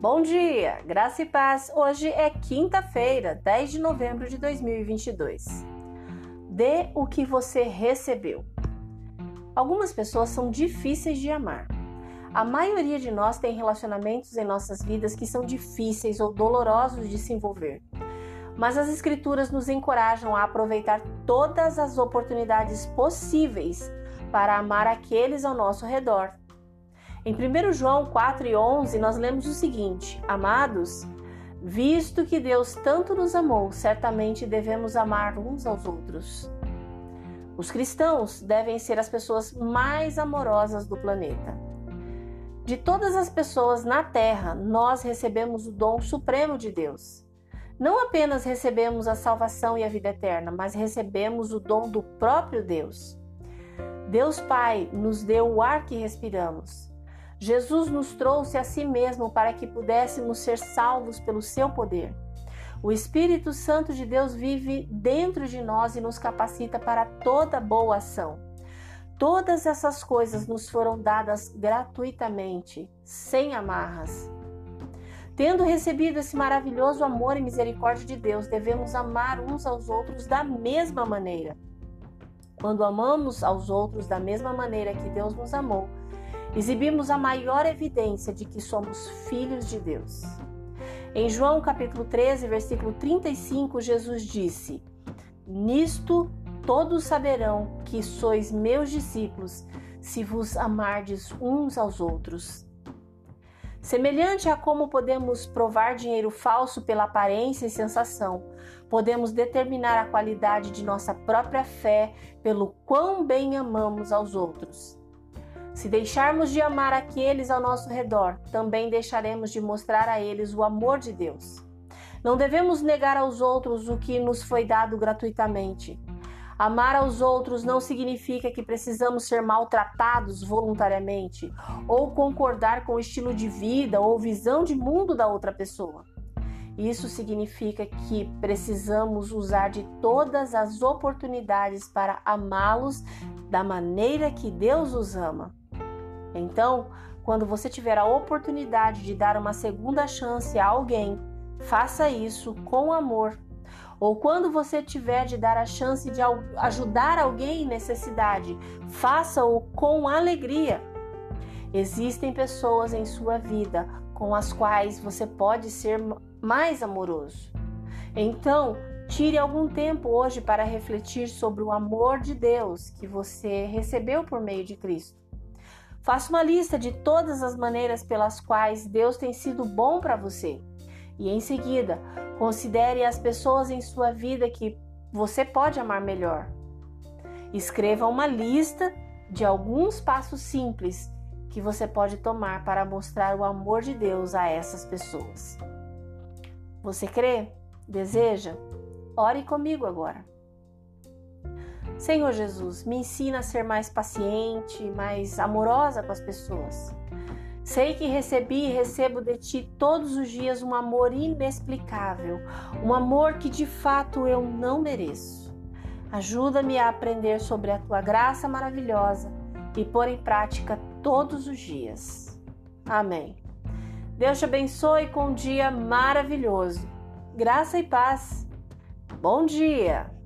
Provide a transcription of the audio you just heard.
Bom dia, graça e paz. Hoje é quinta-feira, 10 de novembro de 2022. Dê o que você recebeu. Algumas pessoas são difíceis de amar. A maioria de nós tem relacionamentos em nossas vidas que são difíceis ou dolorosos de se envolver. Mas as Escrituras nos encorajam a aproveitar todas as oportunidades possíveis para amar aqueles ao nosso redor em 1 João 4 e 11, nós lemos o seguinte: Amados, visto que Deus tanto nos amou, certamente devemos amar uns aos outros. Os cristãos devem ser as pessoas mais amorosas do planeta. De todas as pessoas na Terra, nós recebemos o dom supremo de Deus. Não apenas recebemos a salvação e a vida eterna, mas recebemos o dom do próprio Deus. Deus Pai nos deu o ar que respiramos. Jesus nos trouxe a si mesmo para que pudéssemos ser salvos pelo seu poder. O Espírito Santo de Deus vive dentro de nós e nos capacita para toda boa ação. Todas essas coisas nos foram dadas gratuitamente, sem amarras. Tendo recebido esse maravilhoso amor e misericórdia de Deus, devemos amar uns aos outros da mesma maneira. Quando amamos aos outros da mesma maneira que Deus nos amou, exibimos a maior evidência de que somos filhos de Deus. Em João capítulo 13, versículo 35, Jesus disse: Nisto todos saberão que sois meus discípulos, se vos amardes uns aos outros. Semelhante a como podemos provar dinheiro falso pela aparência e sensação, podemos determinar a qualidade de nossa própria fé pelo quão bem amamos aos outros. Se deixarmos de amar aqueles ao nosso redor, também deixaremos de mostrar a eles o amor de Deus. Não devemos negar aos outros o que nos foi dado gratuitamente. Amar aos outros não significa que precisamos ser maltratados voluntariamente ou concordar com o estilo de vida ou visão de mundo da outra pessoa. Isso significa que precisamos usar de todas as oportunidades para amá-los da maneira que Deus os ama. Então, quando você tiver a oportunidade de dar uma segunda chance a alguém, faça isso com amor. Ou quando você tiver de dar a chance de ajudar alguém em necessidade, faça-o com alegria. Existem pessoas em sua vida com as quais você pode ser mais amoroso. Então, tire algum tempo hoje para refletir sobre o amor de Deus que você recebeu por meio de Cristo. Faça uma lista de todas as maneiras pelas quais Deus tem sido bom para você. E em seguida, considere as pessoas em sua vida que você pode amar melhor. Escreva uma lista de alguns passos simples que você pode tomar para mostrar o amor de Deus a essas pessoas. Você crê? Deseja? Ore comigo agora. Senhor Jesus, me ensina a ser mais paciente, mais amorosa com as pessoas. Sei que recebi e recebo de ti todos os dias um amor inexplicável, um amor que de fato eu não mereço. Ajuda-me a aprender sobre a tua graça maravilhosa e pôr em prática todos os dias. Amém. Deus te abençoe com um dia maravilhoso. Graça e paz. Bom dia!